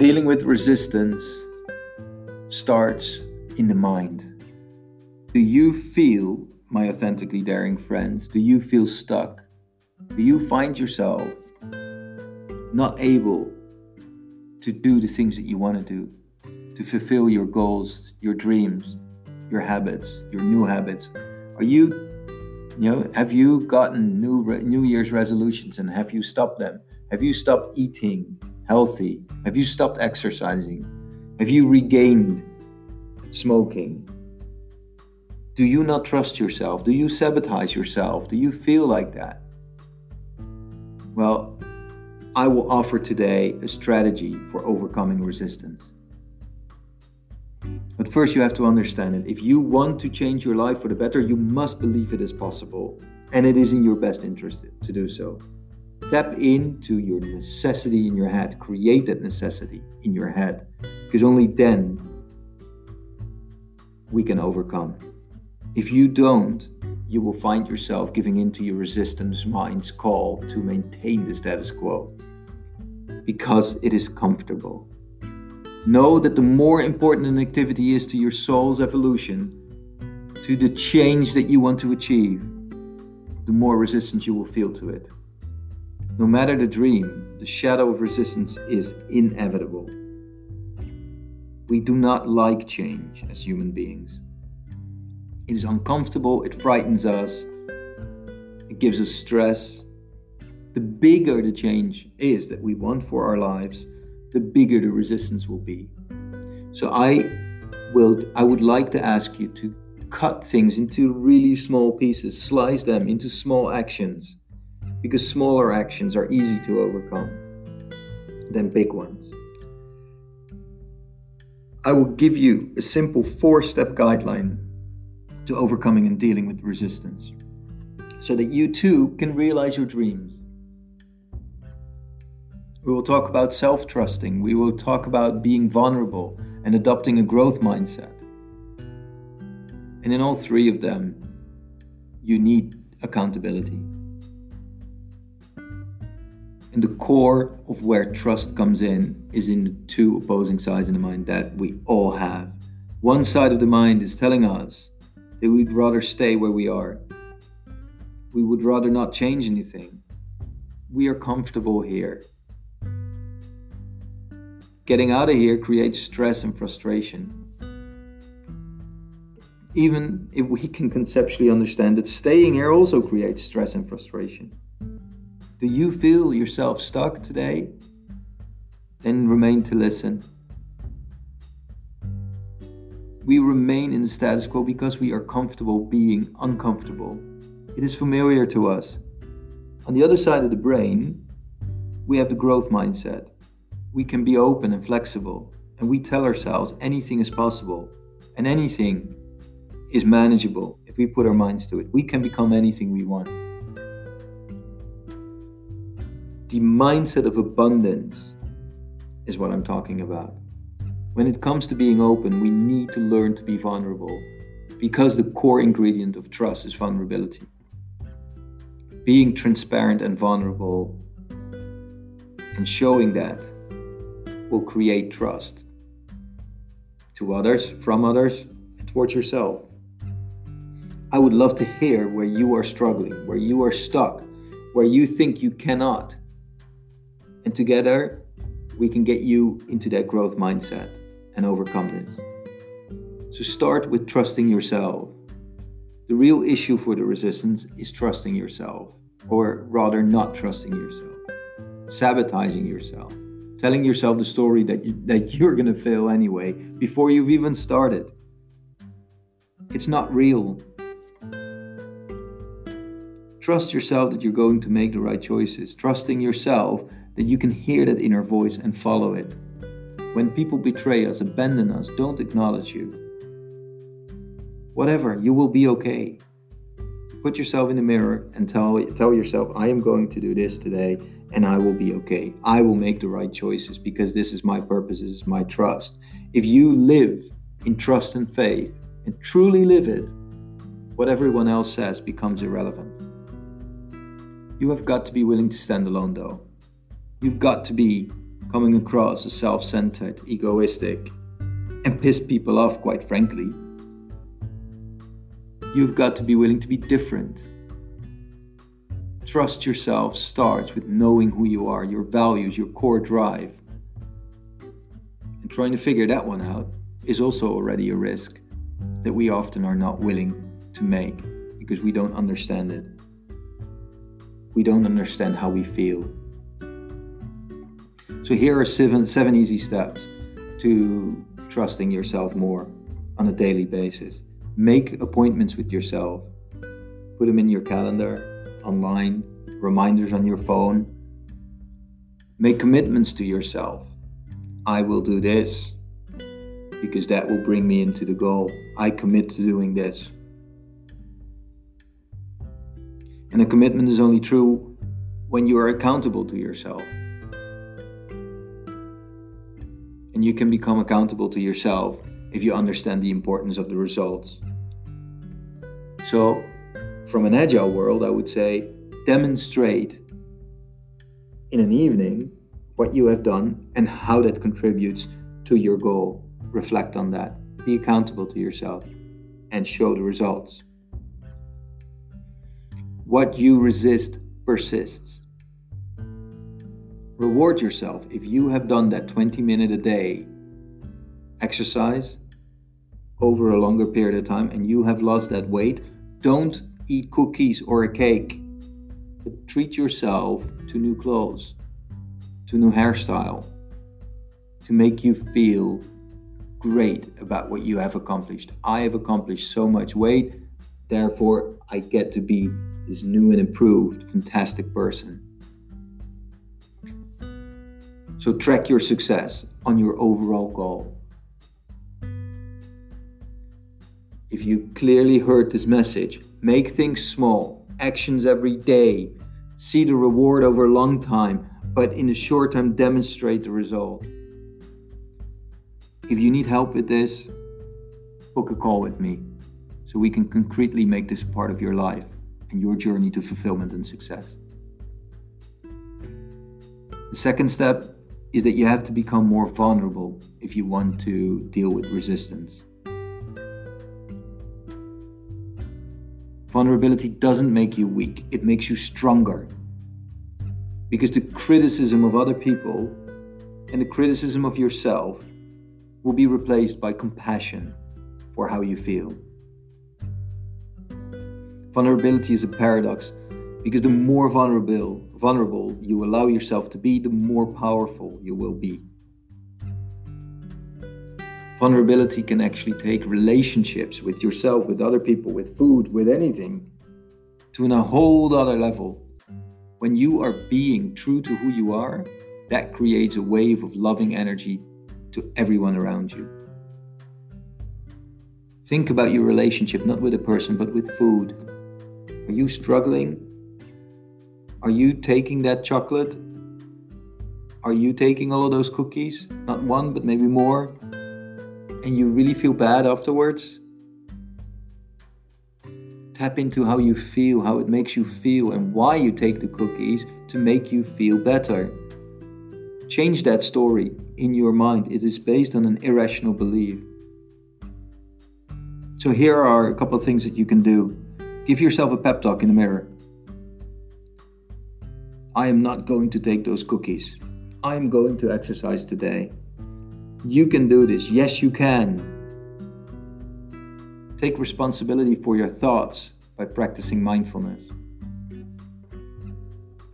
Dealing with resistance starts in the mind. Do you feel, my authentically daring friends, do you feel stuck? Do you find yourself not able to do the things that you want to do, to fulfill your goals, your dreams, your habits, your new habits? Are you, you know, have you gotten new New Year's resolutions and have you stopped them? Have you stopped eating healthy? Have you stopped exercising? Have you regained smoking? Do you not trust yourself? Do you sabotage yourself? Do you feel like that? Well, I will offer today a strategy for overcoming resistance. But first, you have to understand it. If you want to change your life for the better, you must believe it is possible and it is in your best interest to do so. Tap into your necessity in your head, create that necessity in your head, because only then we can overcome. If you don't, you will find yourself giving in to your resistance mind's call to maintain the status quo because it is comfortable. Know that the more important an activity is to your soul's evolution, to the change that you want to achieve, the more resistance you will feel to it. No matter the dream, the shadow of resistance is inevitable. We do not like change as human beings. It is uncomfortable, it frightens us, it gives us stress. The bigger the change is that we want for our lives, the bigger the resistance will be. So I will I would like to ask you to cut things into really small pieces, slice them into small actions because smaller actions are easy to overcome than big ones. I will give you a simple four step guideline to overcoming and dealing with resistance so that you too can realize your dreams. We will talk about self trusting, we will talk about being vulnerable and adopting a growth mindset. And in all three of them, you need accountability. And the core of where trust comes in is in the two opposing sides in the mind that we all have. One side of the mind is telling us that we'd rather stay where we are. We would rather not change anything. We are comfortable here. Getting out of here creates stress and frustration. Even if we can conceptually understand that staying here also creates stress and frustration. Do you feel yourself stuck today? Then remain to listen. We remain in the status quo because we are comfortable being uncomfortable. It is familiar to us. On the other side of the brain, we have the growth mindset. We can be open and flexible, and we tell ourselves anything is possible and anything is manageable if we put our minds to it. We can become anything we want. The mindset of abundance is what I'm talking about. When it comes to being open, we need to learn to be vulnerable because the core ingredient of trust is vulnerability. Being transparent and vulnerable and showing that will create trust to others, from others, and towards yourself. I would love to hear where you are struggling, where you are stuck, where you think you cannot. And together, we can get you into that growth mindset and overcome this. So start with trusting yourself. The real issue for the resistance is trusting yourself, or rather, not trusting yourself, sabotaging yourself, telling yourself the story that, you, that you're going to fail anyway before you've even started. It's not real. Trust yourself that you're going to make the right choices. Trusting yourself that you can hear that inner voice and follow it. When people betray us, abandon us, don't acknowledge you. Whatever, you will be okay. Put yourself in the mirror and tell, tell yourself, I am going to do this today and I will be okay. I will make the right choices because this is my purpose, this is my trust. If you live in trust and faith and truly live it, what everyone else says becomes irrelevant. You have got to be willing to stand alone, though. You've got to be coming across as self centered, egoistic, and piss people off, quite frankly. You've got to be willing to be different. Trust yourself starts with knowing who you are, your values, your core drive. And trying to figure that one out is also already a risk that we often are not willing to make because we don't understand it. We don't understand how we feel. So here are seven, seven easy steps to trusting yourself more on a daily basis. Make appointments with yourself. Put them in your calendar, online, reminders on your phone. Make commitments to yourself. I will do this because that will bring me into the goal. I commit to doing this. And a commitment is only true when you are accountable to yourself. And you can become accountable to yourself if you understand the importance of the results. So, from an agile world, I would say demonstrate in an evening what you have done and how that contributes to your goal. Reflect on that, be accountable to yourself, and show the results. What you resist persists. Reward yourself if you have done that 20 minute a day exercise over a longer period of time and you have lost that weight. Don't eat cookies or a cake, but treat yourself to new clothes, to new hairstyle, to make you feel great about what you have accomplished. I have accomplished so much weight, therefore, I get to be this new and improved, fantastic person. So, track your success on your overall goal. If you clearly heard this message, make things small, actions every day, see the reward over a long time, but in the short term, demonstrate the result. If you need help with this, book a call with me so we can concretely make this part of your life and your journey to fulfillment and success. The second step is that you have to become more vulnerable if you want to deal with resistance. Vulnerability doesn't make you weak, it makes you stronger. Because the criticism of other people and the criticism of yourself will be replaced by compassion for how you feel. Vulnerability is a paradox because the more vulnerable, vulnerable you allow yourself to be, the more powerful you will be. Vulnerability can actually take relationships with yourself, with other people, with food, with anything to a whole other level. When you are being true to who you are, that creates a wave of loving energy to everyone around you. Think about your relationship not with a person but with food. Are you struggling? Are you taking that chocolate? Are you taking all of those cookies? Not one, but maybe more and you really feel bad afterwards, tap into how you feel, how it makes you feel, and why you take the cookies to make you feel better. Change that story in your mind. It is based on an irrational belief. So, here are a couple of things that you can do. Give yourself a pep talk in the mirror. I am not going to take those cookies. I am going to exercise today. You can do this. Yes, you can. Take responsibility for your thoughts by practicing mindfulness.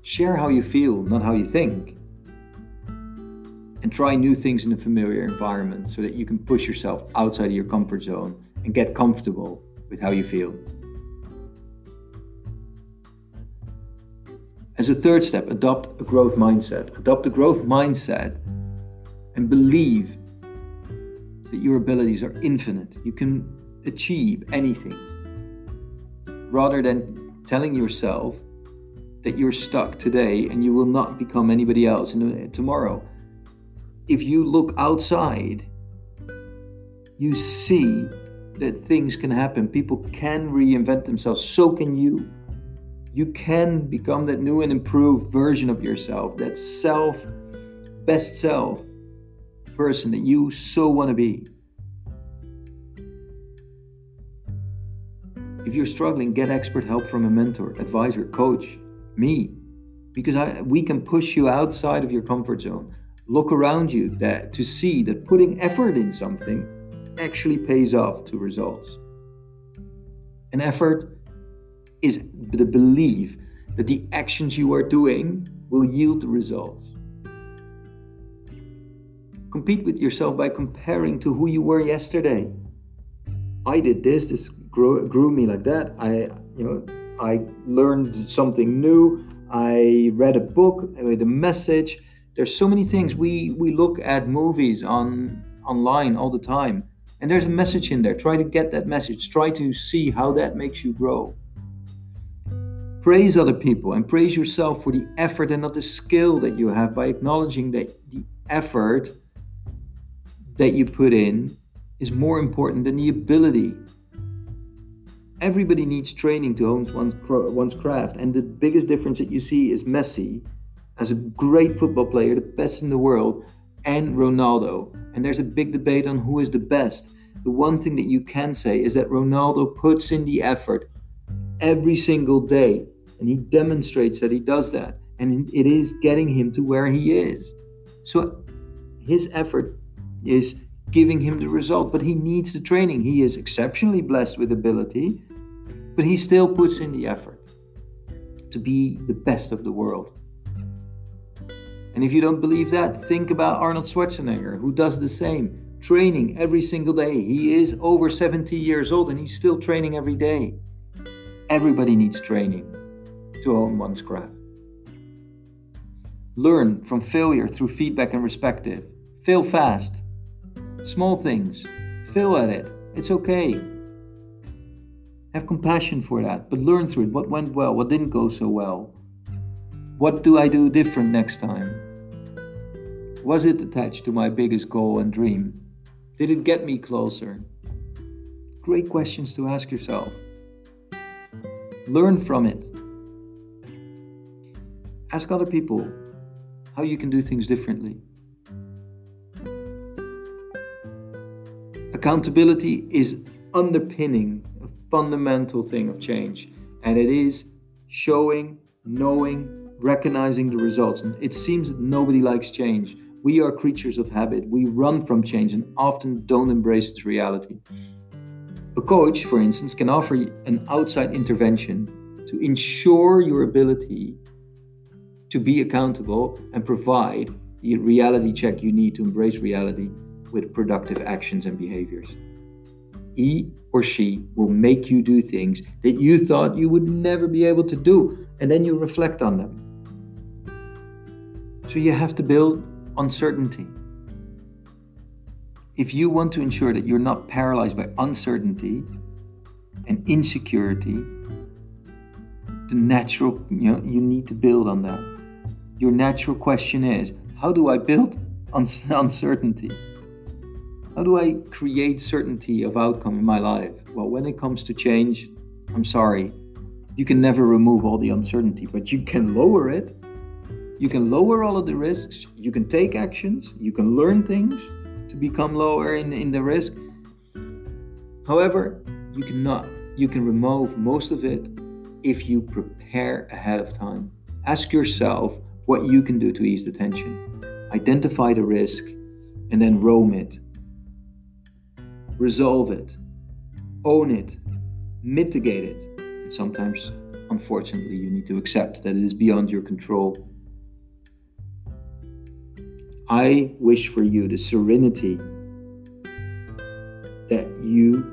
Share how you feel, not how you think. And try new things in a familiar environment so that you can push yourself outside of your comfort zone and get comfortable with how you feel. As a third step, adopt a growth mindset. Adopt a growth mindset and believe that your abilities are infinite. You can achieve anything. Rather than telling yourself that you're stuck today and you will not become anybody else uh, tomorrow. If you look outside, you see that things can happen. People can reinvent themselves. So can you. You can become that new and improved version of yourself, that self best self person that you so want to be. If you're struggling, get expert help from a mentor, advisor, coach, me, because I, we can push you outside of your comfort zone. Look around you that, to see that putting effort in something actually pays off to results. An effort is the belief that the actions you are doing will yield the results. Compete with yourself by comparing to who you were yesterday. I did this, this grew, grew me like that. I, you know, I learned something new. I read a book with a message. There's so many things. We we look at movies on online all the time, and there's a message in there. Try to get that message. Try to see how that makes you grow. Praise other people and praise yourself for the effort and not the skill that you have by acknowledging that the effort that you put in is more important than the ability everybody needs training to hone one's, one's craft. And the biggest difference that you see is Messi, as a great football player, the best in the world, and Ronaldo. And there's a big debate on who is the best. The one thing that you can say is that Ronaldo puts in the effort every single day, and he demonstrates that he does that. And it is getting him to where he is. So his effort is giving him the result, but he needs the training. He is exceptionally blessed with ability, but he still puts in the effort to be the best of the world. And if you don't believe that, think about Arnold Schwarzenegger, who does the same, training every single day. He is over 70 years old and he's still training every day. Everybody needs training to own one's craft. Learn from failure through feedback and perspective. Fail fast. Small things. Fail at it. It's okay. Have compassion for that, but learn through it. What went well? What didn't go so well? What do I do different next time? Was it attached to my biggest goal and dream? Did it get me closer? Great questions to ask yourself. Learn from it. Ask other people how you can do things differently. Accountability is underpinning a fundamental thing of change, and it is showing, knowing, recognizing the results. And it seems that nobody likes change. We are creatures of habit. We run from change and often don't embrace its reality. A coach, for instance, can offer an outside intervention to ensure your ability to be accountable and provide the reality check you need to embrace reality with productive actions and behaviors he or she will make you do things that you thought you would never be able to do, and then you reflect on them. So you have to build uncertainty. If you want to ensure that you're not paralyzed by uncertainty and insecurity, the natural, you know, you need to build on that. Your natural question is, how do I build uncertainty? How do I create certainty of outcome in my life? Well, when it comes to change, I'm sorry, you can never remove all the uncertainty, but you can lower it. You can lower all of the risks. You can take actions. You can learn things to become lower in, in the risk. However, you cannot. You can remove most of it if you prepare ahead of time. Ask yourself what you can do to ease the tension. Identify the risk and then roam it resolve it, own it, mitigate it. And sometimes, unfortunately, you need to accept that it is beyond your control. I wish for you the serenity that you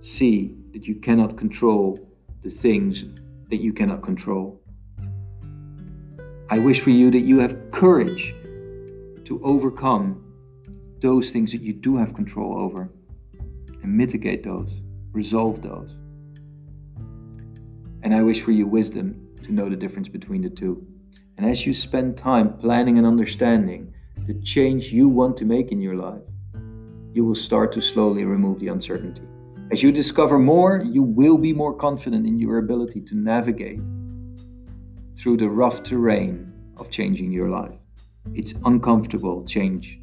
see that you cannot control the things that you cannot control. I wish for you that you have courage to overcome those things that you do have control over and mitigate those, resolve those. And I wish for you wisdom to know the difference between the two. And as you spend time planning and understanding the change you want to make in your life, you will start to slowly remove the uncertainty. As you discover more, you will be more confident in your ability to navigate through the rough terrain of changing your life. It's uncomfortable change.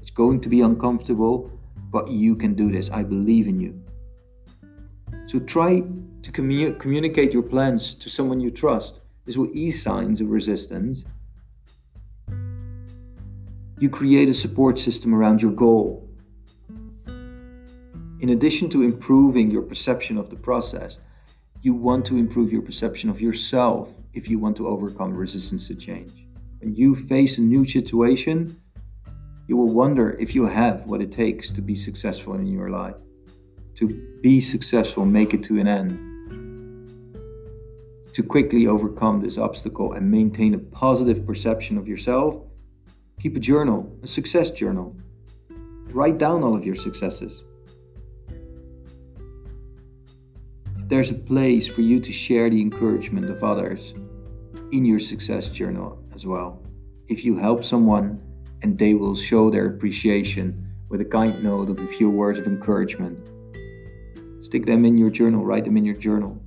It's going to be uncomfortable, but you can do this. I believe in you. So try to commu- communicate your plans to someone you trust. This will ease signs of resistance. You create a support system around your goal. In addition to improving your perception of the process, you want to improve your perception of yourself if you want to overcome resistance to change. When you face a new situation, you will wonder if you have what it takes to be successful in your life. To be successful, make it to an end. To quickly overcome this obstacle and maintain a positive perception of yourself, keep a journal, a success journal. Write down all of your successes. There's a place for you to share the encouragement of others in your success journal as well. If you help someone and they will show their appreciation with a kind note of a few words of encouragement, stick them in your journal, write them in your journal.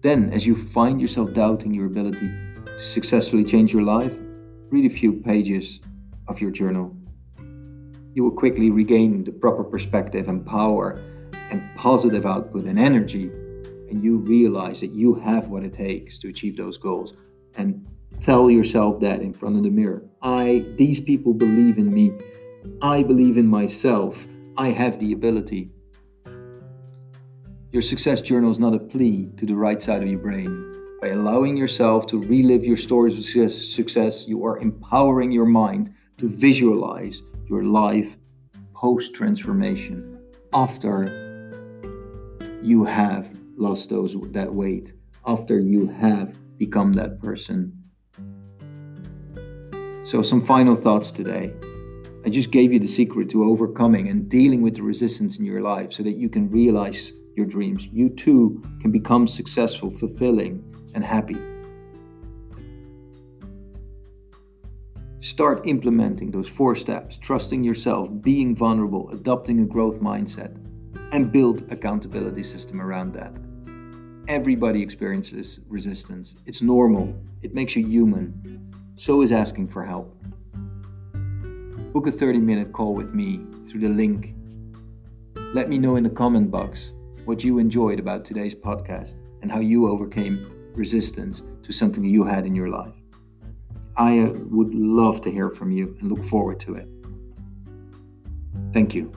Then, as you find yourself doubting your ability to successfully change your life, read a few pages of your journal you will quickly regain the proper perspective and power and positive output and energy. And you realize that you have what it takes to achieve those goals. And tell yourself that in front of the mirror. I these people believe in me. I believe in myself. I have the ability. Your success journal is not a plea to the right side of your brain. By allowing yourself to relive your stories of success, you are empowering your mind to visualize your life post transformation after you have lost those that weight after you have become that person. So some final thoughts today. I just gave you the secret to overcoming and dealing with the resistance in your life so that you can realize your dreams. You too can become successful fulfilling and happy Start implementing those four steps, trusting yourself, being vulnerable, adopting a growth mindset, and build accountability system around that. Everybody experiences resistance. It's normal. It makes you human. So is asking for help. Book a 30 minute call with me through the link. Let me know in the comment box what you enjoyed about today's podcast and how you overcame resistance to something you had in your life. I uh, would love to hear from you and look forward to it. Thank you.